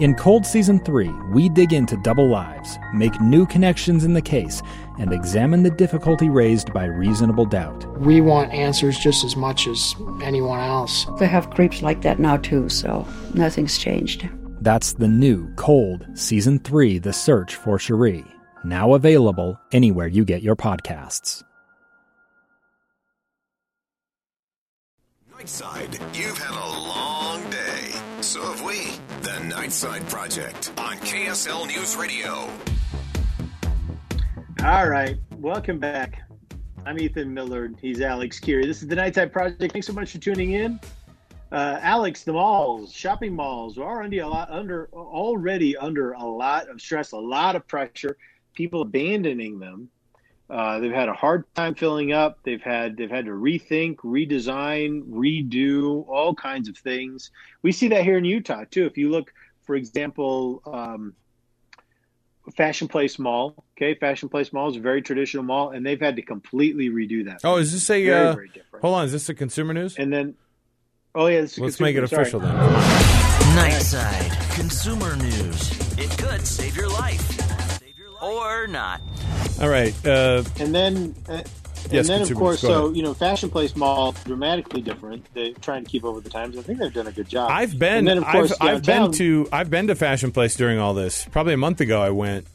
In Cold Season 3, we dig into double lives, make new connections in the case, and examine the difficulty raised by reasonable doubt. We want answers just as much as anyone else. They have creeps like that now too, so nothing's changed. That's the new Cold Season 3 The Search for Sheree, now available anywhere you get your podcasts. Nightside, you've had a long day. So have we. The Nightside Project on KSL News Radio. All right, welcome back. I'm Ethan Millard. He's Alex Kirry. This is the Nightside Project. Thanks so much for tuning in. Uh, Alex, the malls, shopping malls are under a lot under already under a lot of stress, a lot of pressure. People abandoning them. Uh, they've had a hard time filling up. They've had they've had to rethink, redesign, redo all kinds of things. We see that here in Utah too. If you look, for example, um, Fashion Place Mall. Okay, Fashion Place Mall is a very traditional mall, and they've had to completely redo that. Oh, is this a? Very, uh, very different. hold on, is this a consumer news? And then, oh yeah, this is Let's consumer- make it sorry. official then. Nightside Consumer News. It could save your life. Or not. All right. Uh, And then, uh, and Yes, then of course, so ahead. you know, Fashion Place Mall dramatically different. They're trying to keep up with the times. I think they've done a good job. I've been. And then, of course, I've, I've been to. I've been to Fashion Place during all this. Probably a month ago, I went,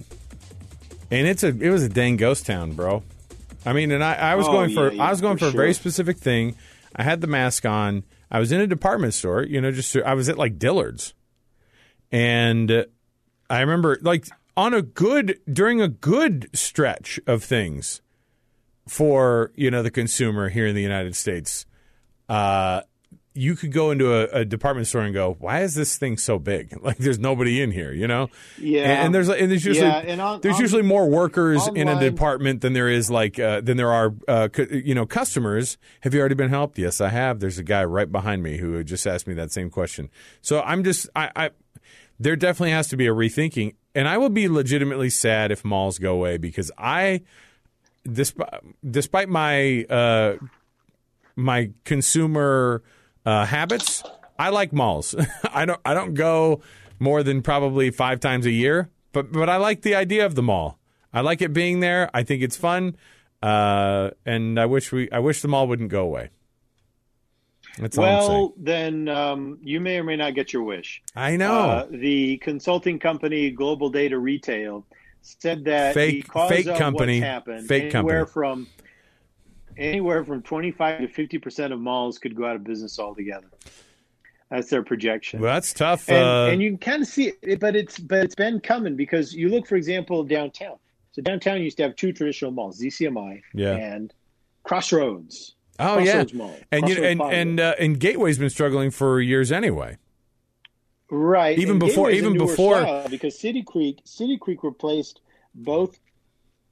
and it's a. It was a dang ghost town, bro. I mean, and I, I was Oh, going for. yeah, I was going for for, a very sure. specific thing. I had the mask on. I was in a department store. You know, just I was at like Dillard's, and uh, I remember like on a good during a good stretch of things for you know the consumer here in the United States. Uh, you could go into a, a department store and go, "Why is this thing so big? Like, there's nobody in here," you know? Yeah. And, and there's and there's usually Yeah, and on- there's on- usually more workers in a department than there is like uh, than there are uh, you know customers. Have you already been helped? Yes, I have. There's a guy right behind me who just asked me that same question. So I'm just I. I there definitely has to be a rethinking, and I will be legitimately sad if malls go away because I, despite despite my uh, my consumer uh, habits, I like malls. I don't I don't go more than probably five times a year, but but I like the idea of the mall. I like it being there. I think it's fun, uh, and I wish we I wish the mall wouldn't go away. That's well, then um, you may or may not get your wish. I know. Uh, the consulting company Global Data Retail said that Fake- fake of company. happened, Fake anywhere company. from anywhere from 25 to 50 percent of malls could go out of business altogether. That's their projection. well, that's tough. and, uh, and you can kind of see it, but it's but it's been coming because you look, for example, downtown. So downtown used to have two traditional malls, ZCMI Yeah. and Crossroads. Oh yeah, Mall. and you, Crossroads and and uh, and Gateway's been struggling for years anyway. Right. Even and before- Gateway's even before- because City Creek City Creek replaced both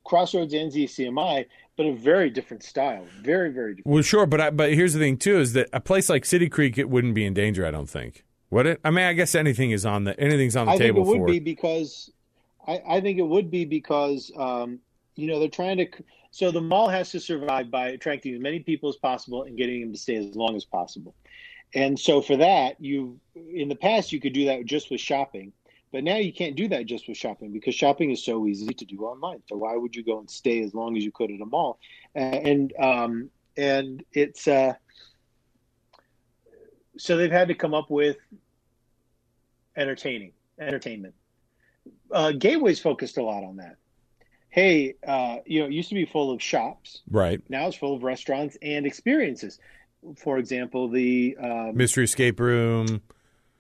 Crossroads and ZCMI, but a very different style. Very, very different. Well, sure, but I, but here's the thing too: is that a place like City Creek it wouldn't be in danger. I don't think. Would it? I mean, I guess anything is on the anything's on the I think table it would for. be because I, I think it would be because um, you know they're trying to so the mall has to survive by attracting as many people as possible and getting them to stay as long as possible. And so for that, you in the past you could do that just with shopping, but now you can't do that just with shopping because shopping is so easy to do online. So why would you go and stay as long as you could at a mall? And um, and it's uh, so they've had to come up with entertaining entertainment. Uh, Gateway's focused a lot on that. Hey, uh, you know, it used to be full of shops. right. Now it's full of restaurants and experiences. For example, the um, Mystery escape room.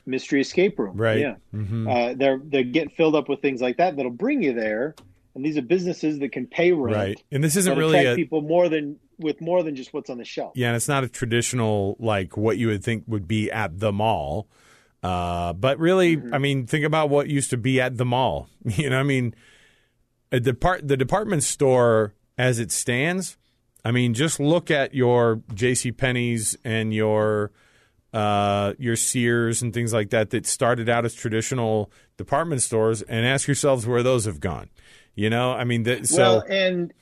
mystery escape room. Right. Yeah. Mhm. Uh, they're they get filled up with things like that that'll bring you there, and these are businesses that can pay rent. Right. And this isn't really a people more than with more than just what's on the shelf. yeah, and it's not a traditional like what you would think would be at the mall. Uh, but really, Mm-hmm. I mean, think about what used to be at the mall. You know, I mean, depart the department store as it stands. I mean, just look at your J.C. Penney's and your uh, your Sears and things like that that started out as traditional department stores, and ask yourselves where those have gone. You know, I mean, the, so well, and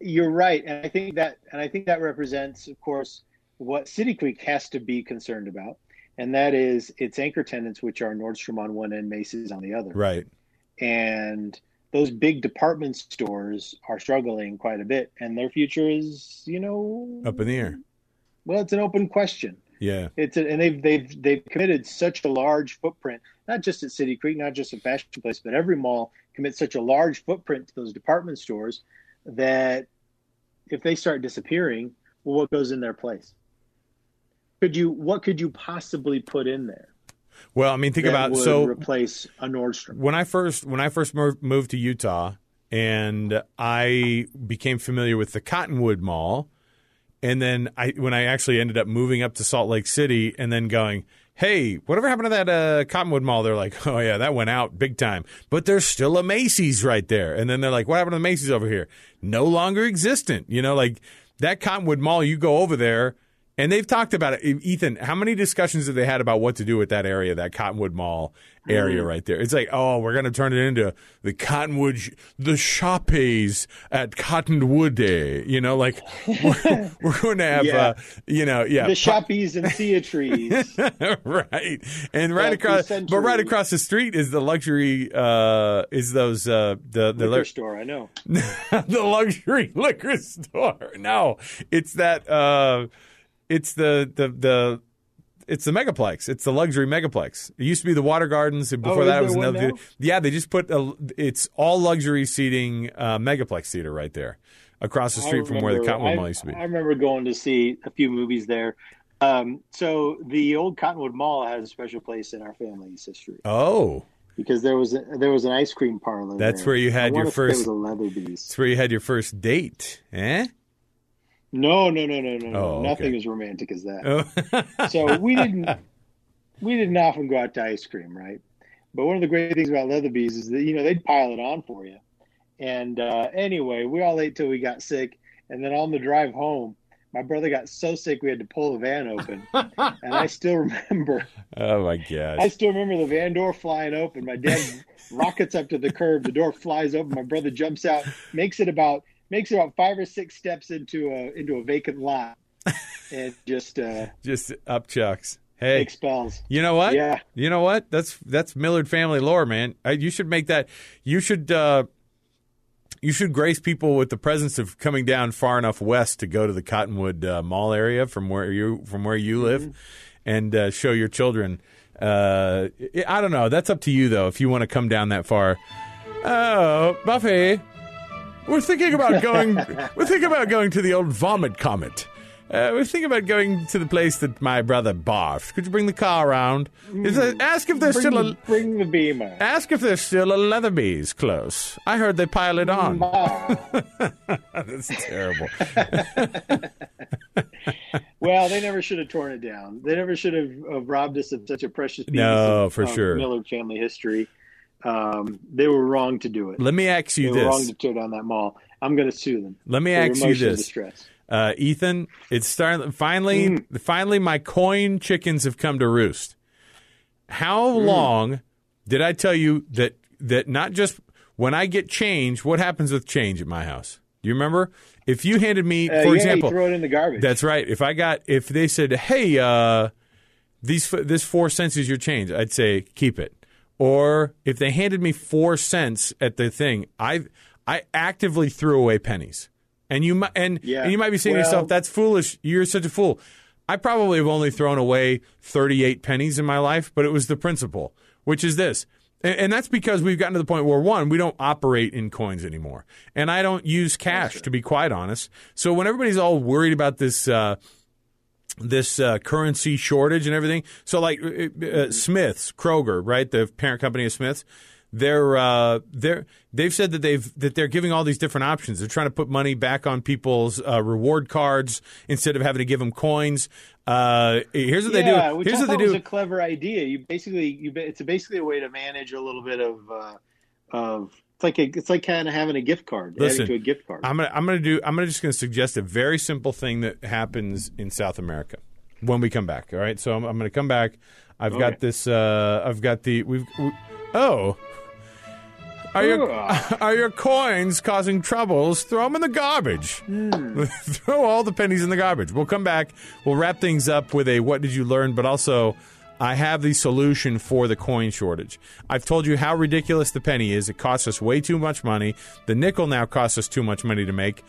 you're right, and I think that and I think that represents, of course, what City Creek has to be concerned about, and that is its anchor tenants, which are Nordstrom on one end, Macy's on the other, right. and those big department stores are struggling quite a bit, and their future is, you know, Up in the air. well, it's an open question. Yeah. It's a, and they've they've they've committed such a large footprint, not just at City Creek, not just at Fashion Place, but every mall commits such a large footprint to those department stores that if they start disappearing, well, what goes in their place? Could you what could you possibly put in there? Well, I mean, think about would so replace a Nordstrom. when I first when I first moved to Utah and I became familiar with the Cottonwood Mall, and then I when I actually ended up moving up to Salt Lake City and then going, hey, whatever happened to that uh, Cottonwood Mall? They're like, oh yeah, that went out big time, but there's still a Macy's right there. And then they're like, what happened to the Macy's over here? No longer existent. You know, like that Cottonwood Mall, you go over there. And they've talked about it. Ethan, how many discussions have they had about what to do with that area, that Cottonwood Mall area right there? It's like, oh, we're going to turn it into the Cottonwood, sh- the shoppies at Cottonwood Day. You know, like we're, we're going to have, Yeah. uh, you know, yeah. the shoppies and sea trees. right. And right across, but right across the street is the luxury, uh, is those, uh, the, the, liquor store, I know. the luxury liquor store. No, it's that. Uh, it's the the the. It's the megaplex. It's the luxury megaplex. It used to be the Water Gardens, and before Oh, that it was another. Yeah, they just put a. It's all luxury seating, uh, megaplex theater right there, across the street from where the Cottonwood I- Mall used to be. I remember going to see a few movies there. Um, so the old Cottonwood Mall has a special place in our family's history oh, because there was a, there was an ice cream parlor. That's there. where you had your first- It was a Leatherby's. it's where you had your first date, eh? No, no, no, no, no, no. Oh, okay. Nothing as romantic as that. Oh. so we didn't we didn't often go out to ice cream, right? But one of the great things about Leatherby's is that you know they'd pile it on for you. And uh, anyway, we all ate till we got sick, and then on the drive home, my brother got so sick we had to pull the van open. and I still remember, oh my gosh. I still remember the van door flying open. My dad rockets up to the curb, the door flies open. My brother jumps out, makes it about makes about five or six steps into a into a vacant lot, and just uh, just up chucks. Hey, expels. You know what? Yeah. You know what? That's that's Millard family lore, man. You should make that. You should. Uh, you should grace people with the presence of coming down far enough west to go to the Cottonwood uh, Mall area from where you from where you live, Mm-hmm. and uh, show your children. Uh, I don't know. That's up to you, though. If you want to come down that far. Oh, Buffy, we're thinking about going. we're thinking about going to the old vomit comet. Uh, we're thinking about going to the place that my brother barfed. Could you bring the car around? Is there, ask if there's Bring, still a bring the beamer. ask if there's still a Leatherby's close. I heard they pile it on. That's terrible. well, they never should have torn it down. They never should have, robbed us of such a precious piece No, of, for of sure. Millard family history. Um, they were wrong to do it. Let me ask you they were wrong to tear down that mall. I'm going to sue them. Let me ask you this. Distress. Uh, Ethan, it's starting. Finally, Mm. finally, my coin chickens have come to roost. How Mm. long did I tell you that that not just when I get change? What happens with change at my house? Do you remember? If you handed me, Uh, for yeah, example, throw it in the garbage. That's right. If I got, if they said, "Hey, uh, these this four cents is your change," I'd say keep it. Or if they handed me four cents at the thing, I I actively threw away pennies. And you might and, Yeah. and you might be saying to yourself, "That's foolish. You're such a fool." I probably have only thrown away 38 pennies in my life, but it was the principle, which is this. And, and that's because we've gotten to the point where one, we don't operate in coins anymore, and I don't use cash to be quite honest. So when everybody's all worried about this. Uh, this uh, currency shortage and everything. So, like uh, uh, Smiths, Kroger, right, the parent company of Smiths, they're uh, they're they've said that they've that they're giving all these different options. They're trying to put money back on people's uh, reward cards instead of having to give them coins. Uh, here's what yeah, they do. Here's what they thought was do. a clever idea. You basically you it's basically a way to manage a little bit of uh, of it's like a, it's like kind of having a gift card, Listen, to a gift card. I'm gonna I'm gonna do I'm gonna just gonna suggest a very simple thing that happens in South America when we come back. All right, so I'm, I'm gonna come back. I've Okay. got this. Uh, I've got the we've. We, oh. Are your are your coins causing troubles? Throw them in the garbage. Throw all the pennies in the garbage. We'll come back. We'll wrap things up with a what did you learn, but also I have the solution for the coin shortage. I've told you how ridiculous the penny is. It costs us way too much money. The nickel now costs us too much money to make.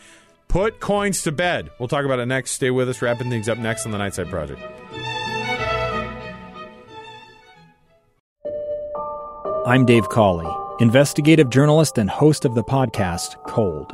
Put coins to bed. We'll talk about it next. Stay with us. Wrapping things up next on the Nightside Project. I'm Dave Cawley, investigative journalist and host of the podcast Cold.